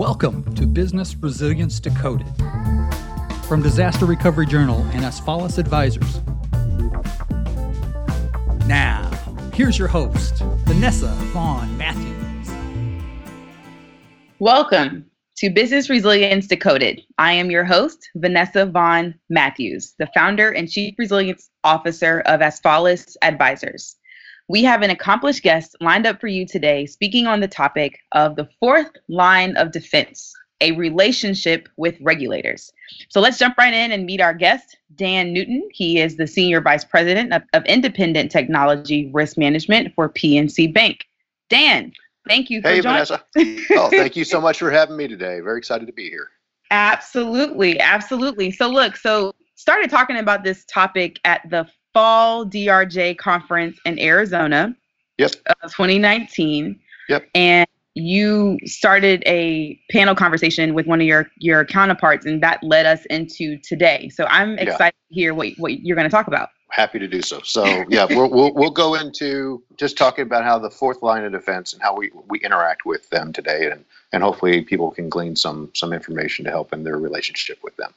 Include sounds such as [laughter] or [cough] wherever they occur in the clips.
Welcome to Business Resilience Decoded from Disaster Recovery Journal and Asfalis Advisors. Now, here's your host, Vanessa Vaughn Matthews. Welcome to Business Resilience Decoded. I am your host, Vanessa Vaughn Matthews, the founder and chief resilience officer of Asfalis Advisors we have an accomplished guest lined up for you today speaking on the topic of the fourth line of defense, a relationship with regulators. So let's jump right in and meet our guest, Dan Newton. He is the Senior Vice President of, of Independent Technology Risk Management for PNC Bank. Dan, thank you for hey, joining. Vanessa. oh, thank you so much for having me today. Very excited to be here. Absolutely, absolutely. So look, so started talking about this topic at the fall DRJ conference in Arizona. Yep. Uh, 2019. Yep. And you started a panel conversation with one of your your counterparts, and that led us into today. So I'm excited yeah. to hear what what you're going to talk about. Happy to do so. So yeah, we'll, we'll we'll go into just talking about how the fourth line of defense and how we we interact with them today, and and hopefully people can glean some some information to help in their relationship with them.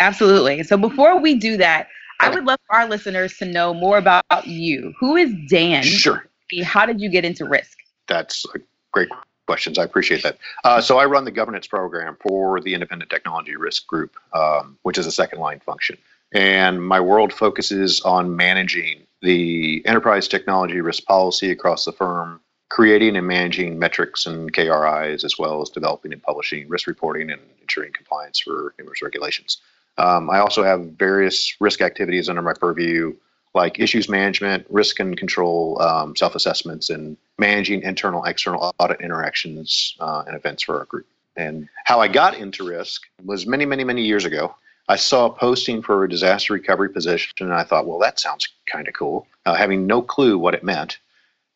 Absolutely. So before we do that, I would love for our listeners to know more about you. Who is Dan? Sure. How did you get into risk? That's a great questions. I appreciate that. Uh, so I run the governance program for the Independent Technology Risk Group, um, which is a second line function. And my world focuses on managing the enterprise technology risk policy across the firm, creating and managing metrics and KRIs, as well as developing and publishing risk reporting and ensuring compliance for numerous regulations. Um, I also have various risk activities under my purview, like issues management, risk and control, um, self assessments, and managing internal external audit interactions uh, and events for our group. And how I got into risk was many, many, many years ago. I saw a posting for a disaster recovery position, and I thought, well, that sounds kind of cool, uh, having no clue what it meant.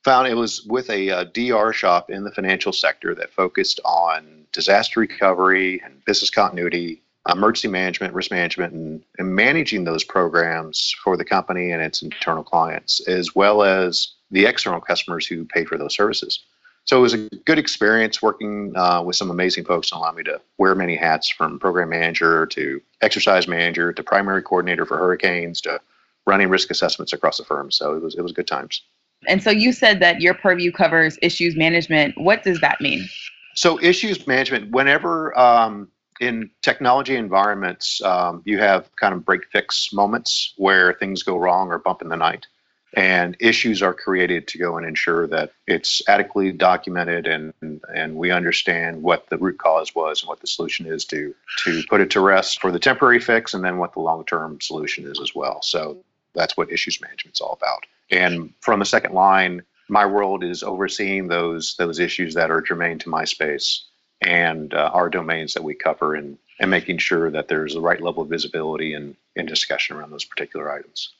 Found it was with a, a uh, DR shop in the financial sector that focused on disaster recovery and business continuity emergency management, risk management, and, and managing those programs for the company and its internal clients, as well as the external customers who pay for those services. So it was a good experience working uh, with some amazing folks and allowed me to wear many hats from program manager to exercise manager to primary coordinator for hurricanes to running risk assessments across the firm. So it was it was good times. And so you said that your purview covers issues management. What does that mean? So issues management, whenever um, in technology environments, um, you have kind of break fix moments where things go wrong or bump in the night. And issues are created to go and ensure that it's adequately documented and, and we understand what the root cause was and what the solution is to, to put it to rest for the temporary fix and then what the long term solution is as well. So that's what issues management is all about. And from the second line, my world is overseeing those those issues that are germane to my space and uh, our domains that we cover and, and making sure that there's the right level of visibility and, and discussion around those particular items.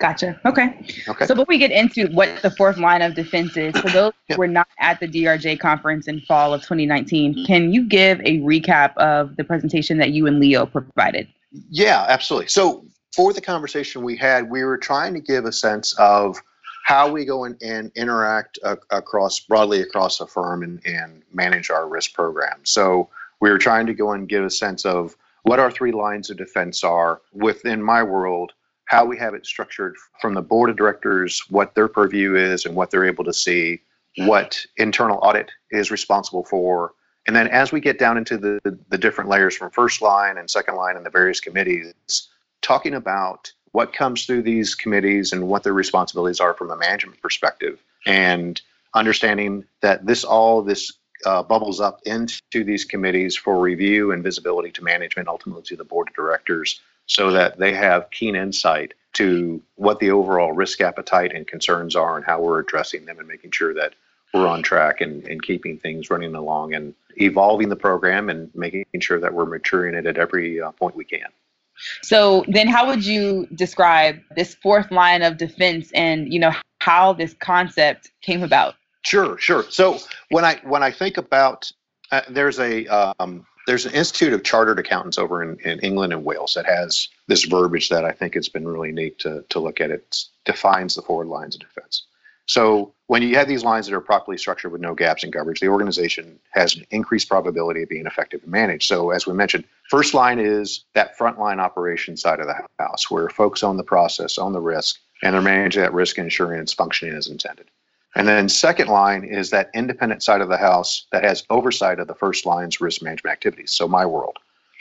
Gotcha. Okay. Okay. So before we get into what the fourth line of defense is, for those who were not at the DRJ conference in fall of 2019, mm-hmm. can you give a recap of the presentation that you and Leo provided? Yeah, absolutely. So for the conversation we had, we were trying to give a sense of how we go in and interact across broadly across the firm and, and manage our risk program. So we were trying to go and get a sense of what our three lines of defense are within my world, how we have it structured from the board of directors, what their purview is and what they're able to see, what internal audit is responsible for. And then as we get down into the, the different layers from first line and second line and the various committees, talking about what comes through these committees and what their responsibilities are from a management perspective and understanding that this all this uh, bubbles up into these committees for review and visibility to management ultimately to the board of directors so that they have keen insight to what the overall risk appetite and concerns are and how we're addressing them and making sure that we're on track and, and keeping things running along and evolving the program and making sure that we're maturing it at every uh, point we can. So then how would you describe this fourth line of defense and you know how this concept came about? Sure, sure. So when I when I think about uh, there's a um, there's an institute of chartered accountants over in, in England and Wales that has this verbiage that I think it's been really neat to, to look at. It defines the four lines of defense. So when you have these lines that are properly structured with no gaps in coverage, the organization has an increased probability of being effective and managed. So, as we mentioned, first line is that frontline operation side of the house where folks own the process, own the risk, and they're managing that risk insurance functioning as intended. And then second line is that independent side of the house that has oversight of the first line's risk management activities. So my world,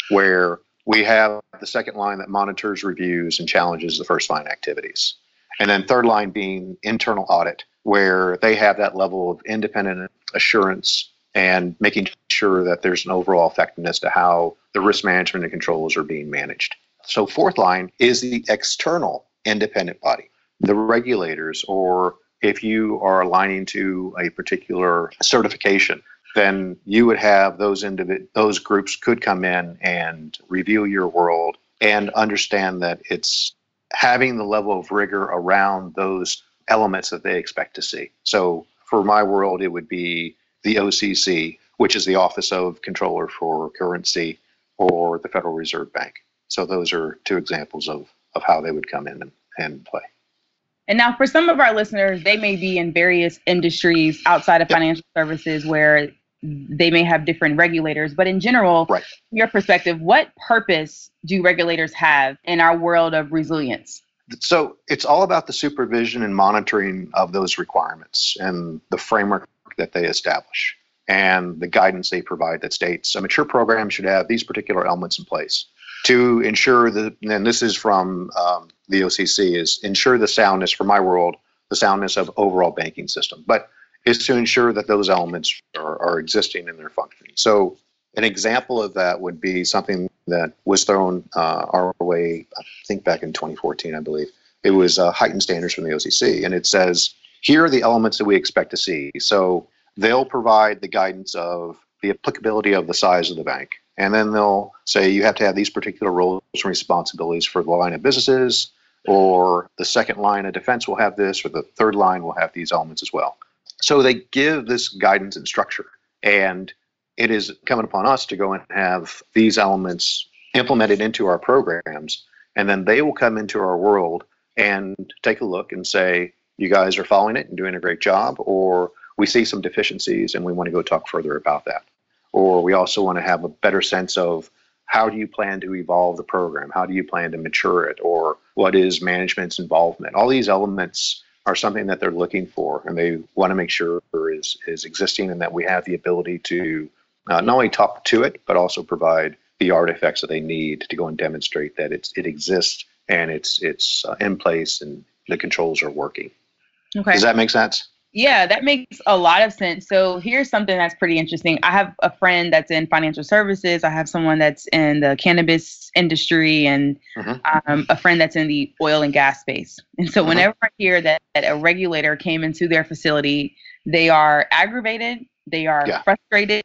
where we have the second line that monitors, reviews, and challenges the first line activities. And then third line being internal audit, where they have that level of independent assurance and making sure that there's an overall effectiveness to how the risk management and controls are being managed. So, fourth line is the external independent body, the regulators, or if you are aligning to a particular certification, then you would have those individ- those groups could come in and review your world and understand that it's having the level of rigor around those elements that they expect to see. So for my world, it would be the OCC, which is the Office of Comptroller for Currency, or the Federal Reserve Bank. So those are two examples of, of how they would come in and, and play. And now, for some of our listeners, they may be in various industries outside of financial services where they may have different regulators. But in general, right. from your perspective, what purpose do regulators have in our world of resilience? so it's all about the supervision and monitoring of those requirements and the framework that they establish and the guidance they provide that states a mature program should have these particular elements in place to ensure that and this is from um, the occ is ensure the soundness for my world the soundness of overall banking system but is to ensure that those elements are, are existing and their function. so an example of that would be something that was thrown uh, our way, I think back in 2014, I believe. It was uh, heightened standards from the OCC, and it says here are the elements that we expect to see. So they'll provide the guidance of the applicability of the size of the bank, and then they'll say you have to have these particular roles and responsibilities for the line of businesses, or the second line of defense will have this, or the third line will have these elements as well. So they give this guidance and structure, and it is coming upon us to go and have these elements implemented into our programs. And then they will come into our world and take a look and say, you guys are following it and doing a great job, or we see some deficiencies and we want to go talk further about that. Or we also want to have a better sense of how do you plan to evolve the program? How do you plan to mature it? Or what is management's involvement? All these elements are something that they're looking for and they want to make sure is, is existing and that we have the ability to uh, not only talk to it, but also provide the artifacts that they need to go and demonstrate that it's it exists and it's it's uh, in place and the controls are working. Okay. Does that make sense? Yeah, that makes a lot of sense. So here's something that's pretty interesting. I have a friend that's in financial services. I have someone that's in the cannabis industry, and mm-hmm. um, a friend that's in the oil and gas space. And so mm-hmm. whenever I hear that, that a regulator came into their facility, they are aggravated, they are yeah. frustrated,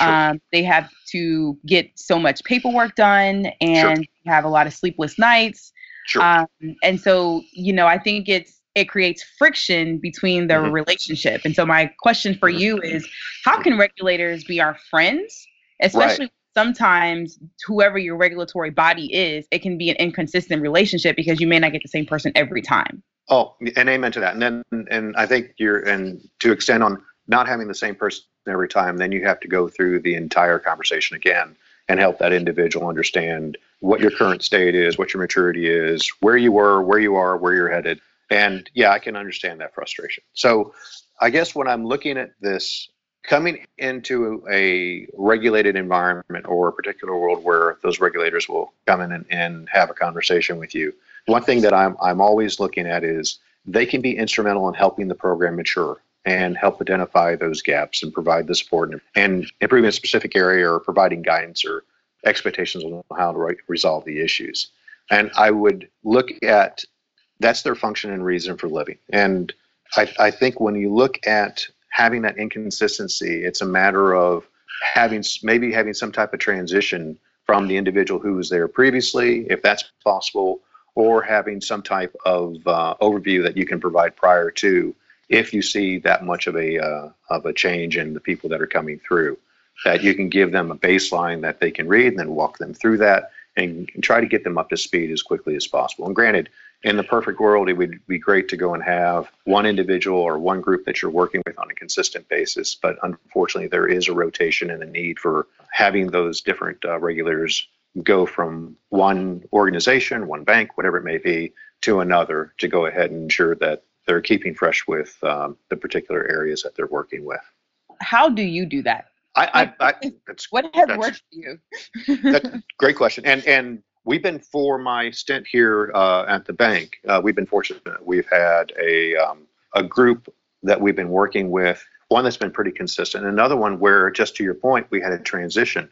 Sure. Um, they have to get so much paperwork done and sure. have a lot of sleepless nights. Sure. Um, and so, you know, I think it's it creates friction between the mm-hmm. relationship. And so, my question for you is, how can regulators be our friends, especially? Right. Sometimes, whoever your regulatory body is, it can be an inconsistent relationship because you may not get the same person every time. Oh, and amen to that. And then, and I think you're, and to extend on not having the same person every time, then you have to go through the entire conversation again and help that individual understand what your current state is, what your maturity is, where you were, where you are, where you're headed. And yeah, I can understand that frustration. So I guess when I'm looking at this, coming into a regulated environment or a particular world where those regulators will come in and, and have a conversation with you, one thing that I'm, I'm always looking at is they can be instrumental in helping the program mature and help identify those gaps and provide the support and, and improving a specific area or providing guidance or expectations on how to re- resolve the issues. And I would look at that's their function and reason for living. And I, I think when you look at having that inconsistency, it's a matter of having maybe having some type of transition from the individual who was there previously, if that's possible, or having some type of uh, overview that you can provide prior to if you see that much of a uh, of a change in the people that are coming through that you can give them a baseline that they can read and then walk them through that and, and try to get them up to speed as quickly as possible and granted in the perfect world, it would be great to go and have one individual or one group that you're working with on a consistent basis. But unfortunately, there is a rotation and a need for having those different uh, regulators go from one organization, one bank, whatever it may be, to another to go ahead and ensure that they're keeping fresh with um, the particular areas that they're working with. How do you do that? I, I, I that's, what has that's, worked for you? that's great question. And and we've been for my stint here uh, at the bank. Uh, we've been fortunate. We've had a um, a group that we've been working with. One that's been pretty consistent. Another one where, just to your point, we had a transition.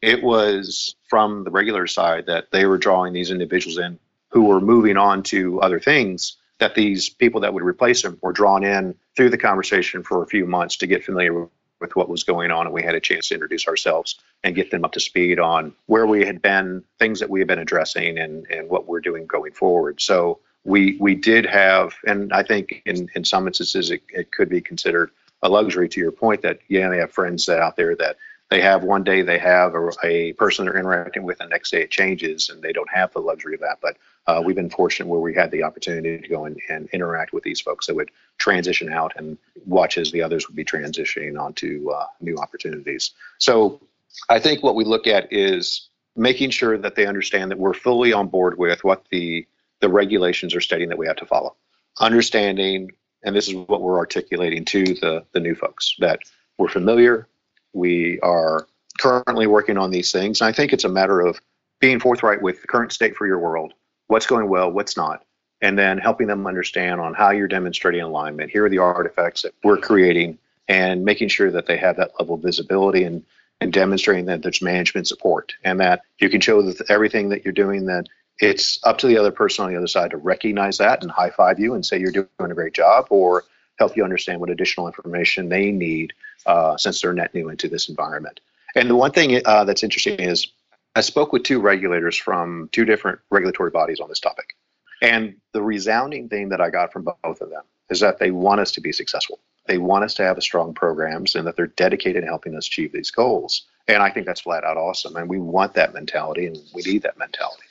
It was from the regular side that they were drawing these individuals in who were moving on to other things. That these people that would replace them were drawn in through the conversation for a few months to get familiar with what was going on, and we had a chance to introduce ourselves and get them up to speed on where we had been, things that we had been addressing, and and what we're doing going forward. So we we did have, and I think in in some instances it, it could be considered a luxury. To your point, that yeah, they have friends that out there that they have one day they have a, a, person they're interacting with, and the next day it changes, and they don't have the luxury of that. But uh, we've been fortunate where we had the opportunity to go and, and interact with these folks that would transition out and watch as the others would be transitioning onto uh, new opportunities. So I think what we look at is making sure that they understand that we're fully on board with what the the regulations are stating that we have to follow. Understanding, and this is what we're articulating to the the new folks that we're familiar. We are currently working on these things. And I think it's a matter of being forthright with the current state for your world what's going well, what's not, and then helping them understand on how you're demonstrating alignment. Here are the artifacts that we're creating, and making sure that they have that level of visibility and and demonstrating that there's management support and that you can show that everything that you're doing that it's up to the other person on the other side to recognize that and high five you and say you're doing a great job or help you understand what additional information they need uh, since they're net new into this environment. And the one thing uh, that's interesting is I spoke with two regulators from two different regulatory bodies on this topic. And the resounding thing that I got from both of them is that they want us to be successful. They want us to have strong programs and that they're dedicated in helping us achieve these goals. And I think that's flat out awesome. And we want that mentality and we need that mentality.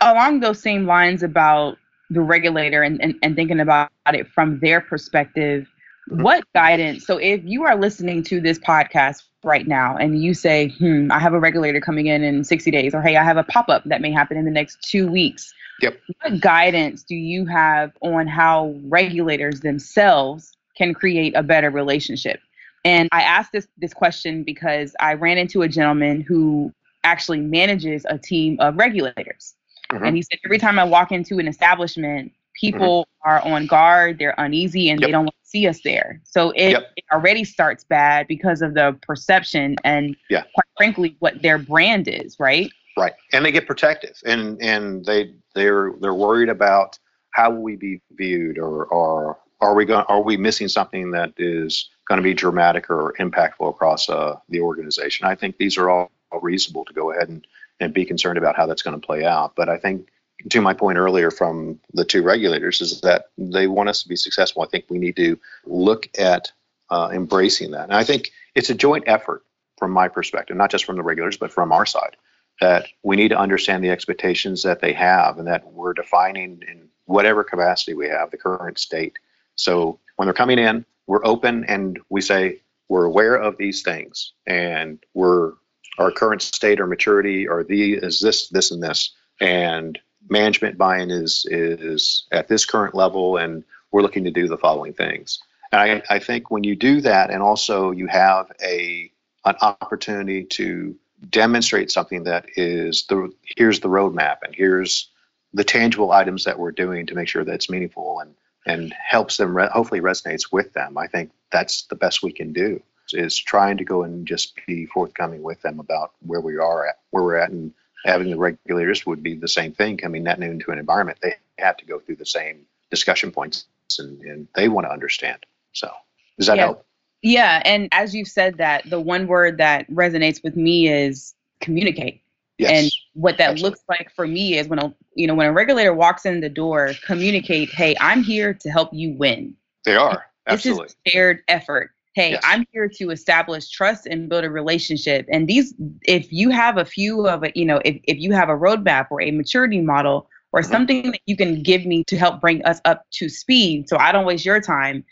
Along those same lines about the regulator and, and, and thinking about it from their perspective. What guidance? So if you are listening to this podcast right now and you say, hmm, I have a regulator coming in in 60 days, or hey, I have a pop up that may happen in the next two weeks. Yep. What guidance do you have on how regulators themselves can create a better relationship? And I asked this this question because I ran into a gentleman who actually manages a team of regulators. Mm-hmm. And he said every time I walk into an establishment, people mm-hmm. are on guard, they're uneasy, and yep. they don't want to see us there. So it, yep. it, already starts bad because of the perception and, yeah. quite frankly, what their brand is, right? Right, and they get protective, and and they they're they're worried about how will we be viewed, or or are we going are we missing something that is going to be dramatic or impactful across uh, the organization? I think these are all reasonable to go ahead and and be concerned about how that's going to play out. But I think to my point earlier from the two regulators is that they want us to be successful. I think we need to look at uh, embracing that. And I think it's a joint effort from my perspective, not just from the regulators, but from our side, that we need to understand the expectations that they have and that we're defining in whatever capacity we have the current state. So when they're coming in, we're open and we say, we're aware of these things and we're our current state or maturity or the is this, this, and this. And management buy-in is is at this current level, and we're looking to do the following things. And I, I think when you do that, and also you have a an opportunity to demonstrate something that is the here's the roadmap, and here's the tangible items that we're doing to make sure that it's meaningful and and helps them re- hopefully resonates with them. I think that's the best we can do is trying to go and just be forthcoming with them about where we are at, where we're at, and having the regulators would be the same thing coming net new into an environment. They have to go through the same discussion points and, and they want to understand. So does that yeah. help? Yeah. And as you've said that, the one word that resonates with me is communicate. Yes. And what that Absolutely. looks like for me is when a you know when a regulator walks in the door, communicate, hey, I'm here to help you win. They are. Absolutely. This is shared effort hey Yes. i'm here to establish trust and build a relationship and these if you have a few of it you know if, if you have a roadmap or a maturity model or mm-hmm. something that you can give me to help bring us up to speed so I don't waste your time,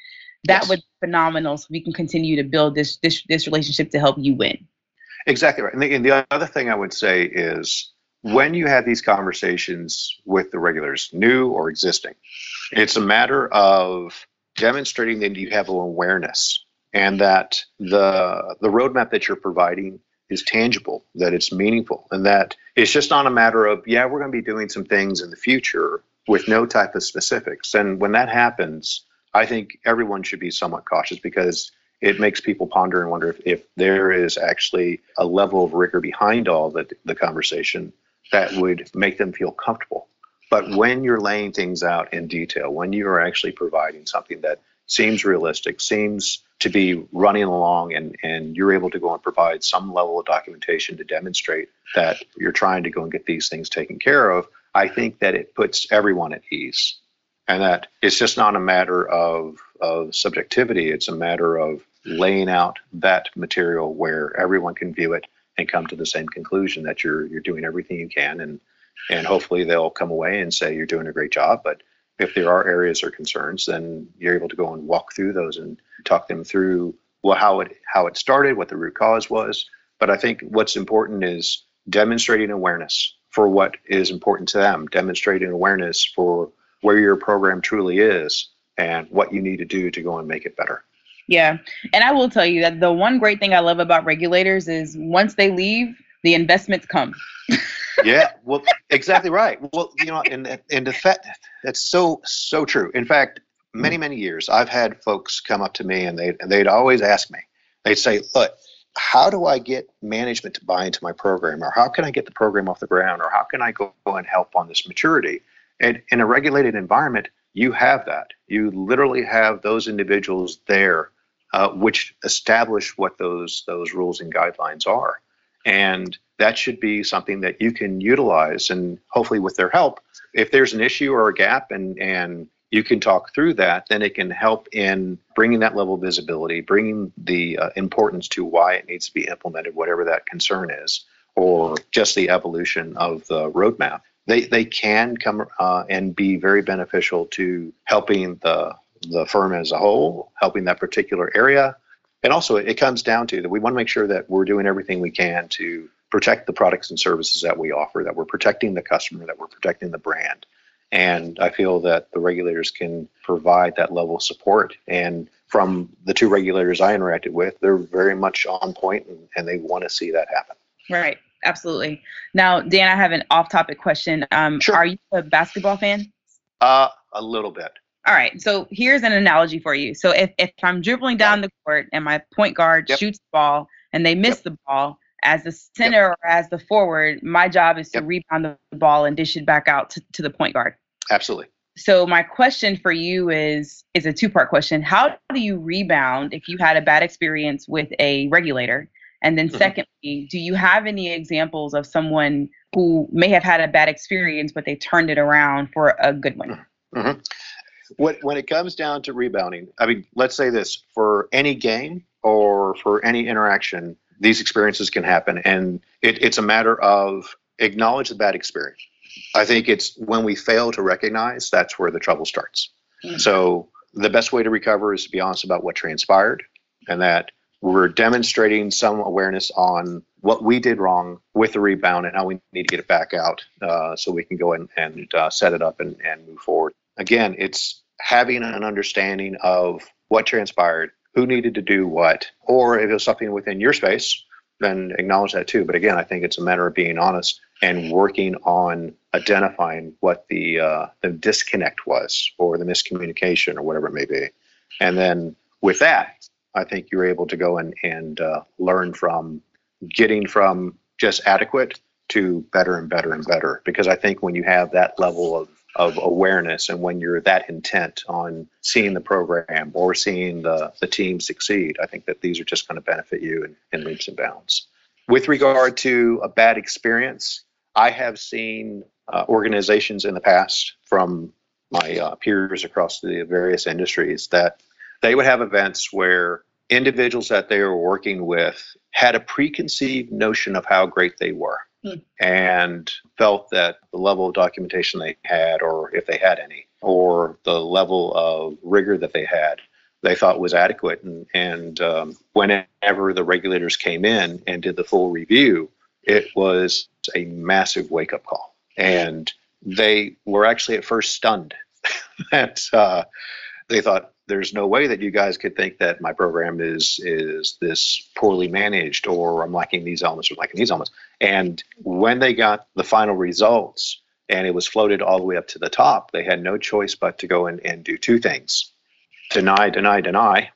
that yes. would be phenomenal. So we can continue to build this this this relationship to help you win. Exactly right. And the, and the other thing I would say is when you have these conversations with the regulars, new or existing, it's a matter of demonstrating that you have an awareness and that the the roadmap that you're providing is tangible, that it's meaningful, and that it's just not a matter of, yeah, we're going to be doing some things in the future with no type of specifics. And when that happens, I think everyone should be somewhat cautious because it makes people ponder and wonder if, if there is actually a level of rigor behind all the, the conversation that would make them feel comfortable. But when you're laying things out in detail, when you are actually providing something that seems realistic, seems to be running along, and, and you're able to go and provide some level of documentation to demonstrate that you're trying to go and get these things taken care of, I think that it puts everyone at ease. And that it's just not a matter of, of subjectivity, it's a matter of laying out that material where everyone can view it and come to the same conclusion that you're you're doing everything you can and and hopefully they'll come away and say you're doing a great job but if there are areas or concerns, then you're able to go and walk through those and talk them through well how it how it started, what the root cause was. But I think what's important is demonstrating awareness for what is important to them, demonstrating awareness for where your program truly is and what you need to do to go and make it better. Yeah. And I will tell you that the one great thing I love about regulators is once they leave, the investments come. [laughs] yeah, well, exactly right. Well, you know, and and the fact that's so so true. In fact, many many years I've had folks come up to me and they and they'd always ask me. They'd say, "Look, how do I get management to buy into my program, or how can I get the program off the ground, or how can I go and help on this maturity?" And in a regulated environment, you have that. You literally have those individuals there, uh, which establish what those those rules and guidelines are. And that should be something that you can utilize and hopefully with their help, if there's an issue or a gap and, and you can talk through that, then it can help in bringing that level of visibility, bringing the uh, importance to why it needs to be implemented, whatever that concern is, or just the evolution of the roadmap. They, they can come uh, and be very beneficial to helping the, the firm as a whole, helping that particular area, and also, it comes down to that we want to make sure that we're doing everything we can to protect the products and services that we offer, that we're protecting the customer, that we're protecting the brand. And I feel that the regulators can provide that level of support. And from the two regulators I interacted with, they're very much on point and, and they want to see that happen. Right. Absolutely. Now, Dan, I have an off topic question. Um, sure. Are you a basketball fan? Uh, a little bit. All right. So here's an analogy for you. So if, if I'm dribbling down the court and my point guard yep. shoots the ball and they miss yep. the ball, as the center yep. or as the forward, my job is to rebound the ball and dish it back out to, to the point guard. Absolutely. So my question for you is is a two part question. How do you rebound if you had a bad experience with a regulator? And then mm-hmm. secondly, do you have any examples of someone who may have had a bad experience but they turned it around for a good one? Mm-hmm when, when it comes down to rebounding, I mean, let's say this for any game or for any interaction, these experiences can happen. And it, it's a matter of acknowledge the bad experience. I think it's when we fail to recognize that's where the trouble starts. Mm-hmm. So the best way to recover is to be honest about what transpired and that we're demonstrating some awareness on what we did wrong with the rebound and how we need to get it back out uh, so we can go in and uh, set it up and, and move forward again, it's having an understanding of what transpired, who needed to do what, or if it was something within your space, then acknowledge that too. But again, I think it's a matter of being honest and working on identifying what the uh, the disconnect was, or the miscommunication, or whatever it may be. And then with that, I think you're able to go and and uh, learn from getting from just adequate to better and better and better. Because I think when you have that level of of awareness and when you're that intent on seeing the program or seeing the, the team succeed, I think that these are just going to benefit you in, in leaps and bounds. With regard to a bad experience, I have seen uh, organizations in the past from my uh, peers across the various industries that they would have events where individuals that they were working with had a preconceived notion of how great they were hmm. and felt that the level of documentation they had, or if they had any, or the level of rigor that they had, they thought was adequate. And, and um, whenever the regulators came in and did the full review, it was a massive wake up call. And they were actually at first stunned [laughs] that uh, they thought there's no way that you guys could think that my program is is this poorly managed or I'm lacking these elements or lacking these elements. And when they got the final results and it was floated all the way up to the top, they had no choice but to go in and do two things deny, deny, deny,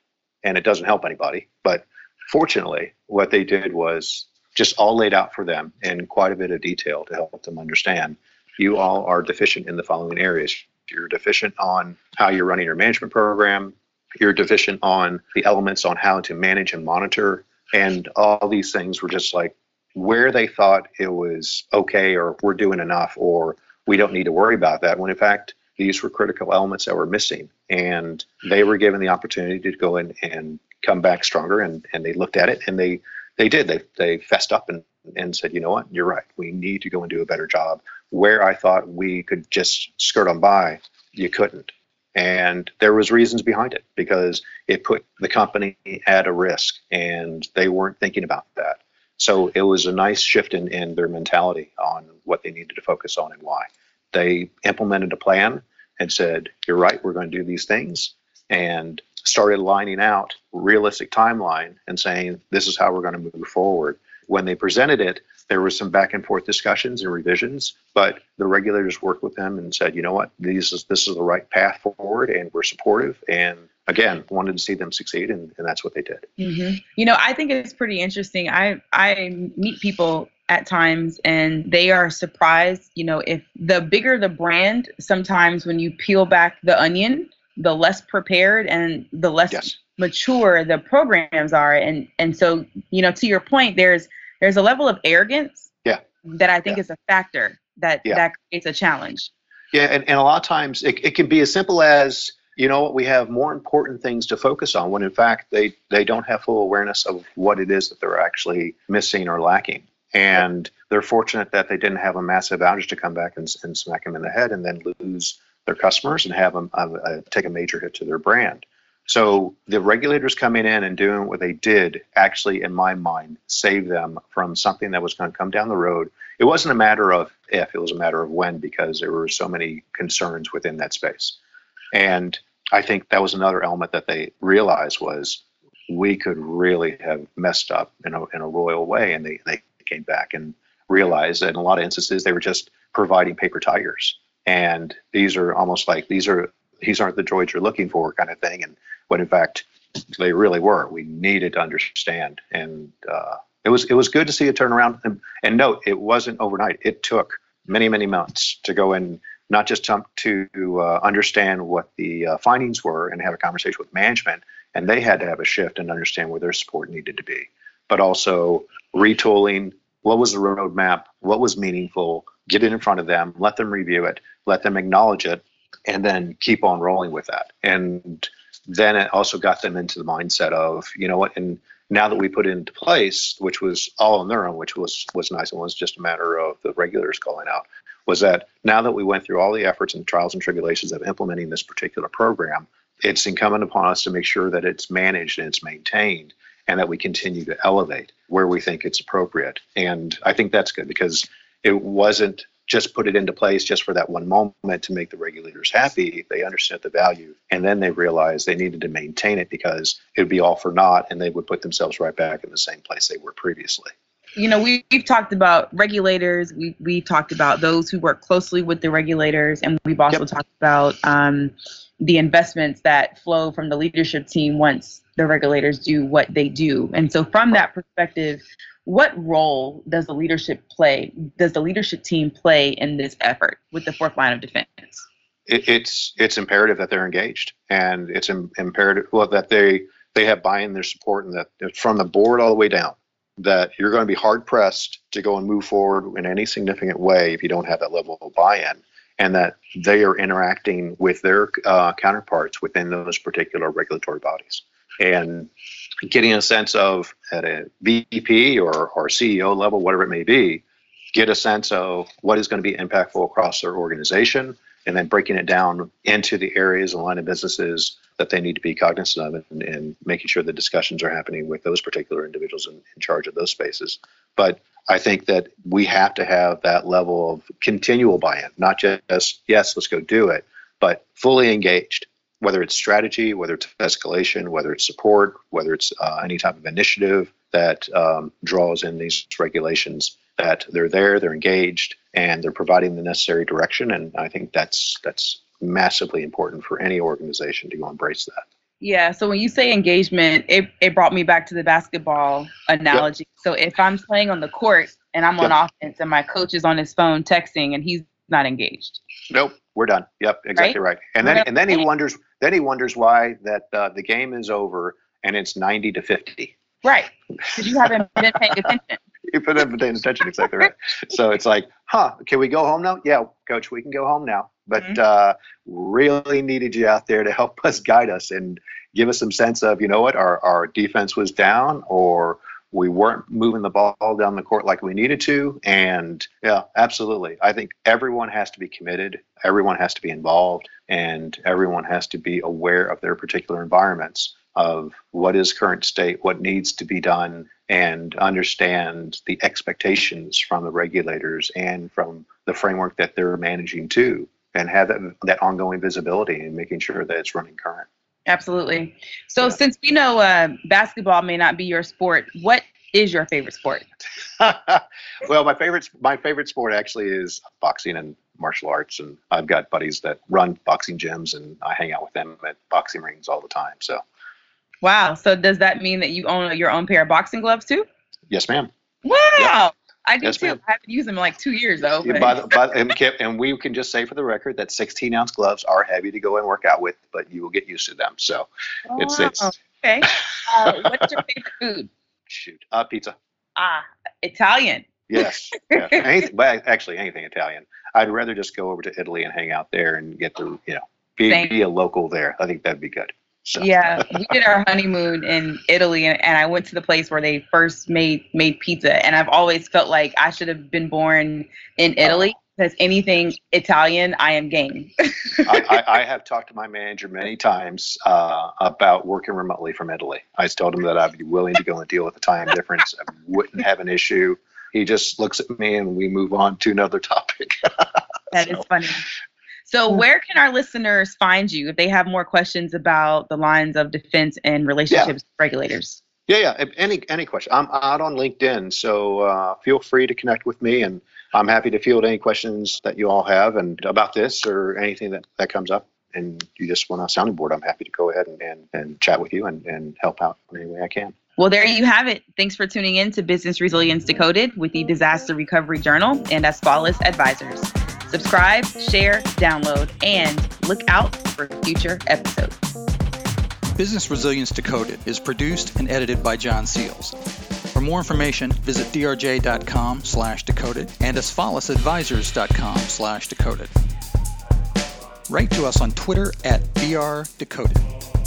and it doesn't help anybody. But fortunately, what they did was just all laid out for them in quite a bit of detail to help them understand you all are deficient in the following areas. You're deficient on how you're running your management program. You're deficient on the elements on how to manage and monitor. And all these things were just like where they thought it was okay or we're doing enough or we don't need to worry about that when in fact these were critical elements that were missing and they were given the opportunity to go in and come back stronger and, and they looked at it and they they did they they fessed up and, and said you know what you're right we need to go and do a better job where i thought we could just skirt on by you couldn't. And there was reasons behind it because it put the company at a risk and they weren't thinking about that. So it was a nice shift in, in their mentality on what they needed to focus on and why. They implemented a plan and said, You're right, we're going to do these things, and started lining out realistic timeline and saying, This is how we're going to move forward. When they presented it, there was some back and forth discussions and revisions, but the regulators worked with them and said, you know what, this is this is the right path forward, and we're supportive. And again, wanted to see them succeed, and, and that's what they did. Mm-hmm. You know, I think it's pretty interesting. I I meet people at times and they are surprised you know if the bigger the brand sometimes when you peel back the onion the less prepared and the less yes. mature the programs are and and so you know to your point there's there's a level of arrogance yeah that i think yeah. is a factor that yeah. that creates a challenge yeah and, and a lot of times it, it can be as simple as you know what we have more important things to focus on when in fact they they don't have full awareness of what it is that they're actually missing or lacking and they're fortunate that they didn't have a massive outage to come back and, and smack them in the head and then lose their customers and have them uh, uh, take a major hit to their brand. So the regulators coming in and doing what they did actually, in my mind, saved them from something that was going to come down the road. It wasn't a matter of if, it was a matter of when because there were so many concerns within that space. And I think that was another element that they realized was we could really have messed up in a, in a royal way. And they, they came back and realized that in a lot of instances they were just providing paper tigers. And these are almost like these are these aren't the droids you're looking for kind of thing. And when in fact they really were. We needed to understand. And uh, it was it was good to see it turn around. And, and note, it wasn't overnight. It took many, many months to go and not just to, to uh, understand what the uh, findings were and have a conversation with management, and they had to have a shift and understand where their support needed to be, but also retooling, what was the roadmap? What was meaningful? Get it in front of them, let them review it, let them acknowledge it, and then keep on rolling with that. And then it also got them into the mindset of, you know what, and now that we put it into place, which was all on their own, which was was nice and was just a matter of the regulators calling out, was that now that we went through all the efforts and trials and tribulations of implementing this particular program, it's incumbent upon us to make sure that it's managed and it's maintained and that we continue to elevate where we think it's appropriate. And I think that's good because it wasn't just put it into place just for that one moment to make the regulators happy. They understood the value and then they realized they needed to maintain it because it would be all for naught and they would put themselves right back in the same place they were previously. You know, we, have talked about regulators. We, we've talked about those who work closely with the regulators, and we've also yep. talked about um, the investments that flow from the leadership team once the regulators do what they do. And so, from that perspective, what role does the leadership play? Does the leadership team play in this effort with the fourth line of defense? It, it's it's imperative that they're engaged, and it's Im- imperative well that they they have buy-in, their support, and that from the board all the way down. That you're going to be hard pressed to go and move forward in any significant way if you don't have that level of buy-in and that they are interacting with their uh, counterparts within those particular regulatory bodies and getting a sense of at a VP or, or CEO level, whatever it may be, get a sense of what is going to be impactful across their organization, and then breaking it down into the areas and line of businesses that they need to be cognizant of and, and making sure the discussions are happening with those particular individuals in, in charge of those spaces. But I think that we have to have that level of continual buy in, not just, yes, let's go do it, but fully engaged, whether it's strategy, whether it's escalation, whether it's support, whether it's uh, any type of initiative that um, draws in these regulations, that they're there, they're engaged, and they're providing the necessary direction. And I think that's that's massively important for any organization to go embrace that. Yeah. So when you say engagement, it, it brought me back to the basketball analogy. Yep. So if I'm playing on the court and I'm yep. on offense and my coach is on his phone texting and he's not engaged. Nope, we're done. Yep, exactly right. right. And then and then he wonders then he wonders why that uh, the game is over and it's 90 to 50. Right. You haven't been paying attention. [laughs] you haven't paying attention, exactly right. So it's like, huh, can we go home now? Yeah, coach, we can go home now but mm-hmm. uh, really needed you out there to help [laughs] us guide us and give us some sense of you know what our, our defense was down or we weren't moving the ball down the court like we needed to. And yeah absolutely. I think everyone has to be committed. Everyone has to be involved. And everyone has to be aware of their particular environments of what is current state what needs to be done and understand the expectations from the regulators and from the framework that they're managing to and have that, that ongoing visibility and making sure that it's running current. Absolutely. So, yeah. since we know uh, basketball may not be your sport, what is your favorite sport? [laughs] well, my favorite my favorite sport actually is boxing and martial arts, and I've got buddies that run boxing gyms, and I hang out with them at boxing rings all the time. So, wow. So, does that mean that you own your own pair of boxing gloves too? Yes, ma'am. Wow. Yep. I do yes, too. Ma'am. I haven't used them in like two years though. But. By the, by, [laughs] and, and we can just say for the record that 16 ounce gloves are heavy to go and work out with, but you will get used to them. So oh, it's it's okay. [laughs] Uh, what's your favorite food? Shoot, uh, pizza. Ah, Italian. Yes, yeah. [laughs] anything, but actually anything Italian. I'd rather just go over to Italy and hang out there and get to you know be, be a local there. I think that'd be good. Yeah, we did our honeymoon in Italy, and, and, I went to the place where they first made made pizza. And I've always felt like I should have been born in Italy because anything Italian, I am game. I, I, [laughs] I, have talked to my manager many times uh, about working remotely from Italy. I told him that I'd be willing to go and deal with the time difference. I wouldn't have an issue. He just looks at me, and we move on to another topic. [laughs] That so, is funny. So, where can our listeners find you if they have more questions about the lines of defense and relationships yeah. with regulators? Yeah, yeah. Any any question? I'm out on LinkedIn, so uh, feel free to connect with me, and I'm happy to field any questions that you all have and about this or anything that that comes up. And you just want a sounding board, I'm happy to go ahead and, and, and chat with you and, and help out in any way I can. Well, there you have it. Thanks for tuning in to Business Resilience Decoded with the Disaster Recovery Journal and Asfalis Advisors. Subscribe, share, download, and look out for future episodes. Business Resilience Decoded is produced and edited by John Seals. For more information, visit drj.com slash decoded and asfalisadvisors.com slash decoded. Write to us on Twitter at drdecoded.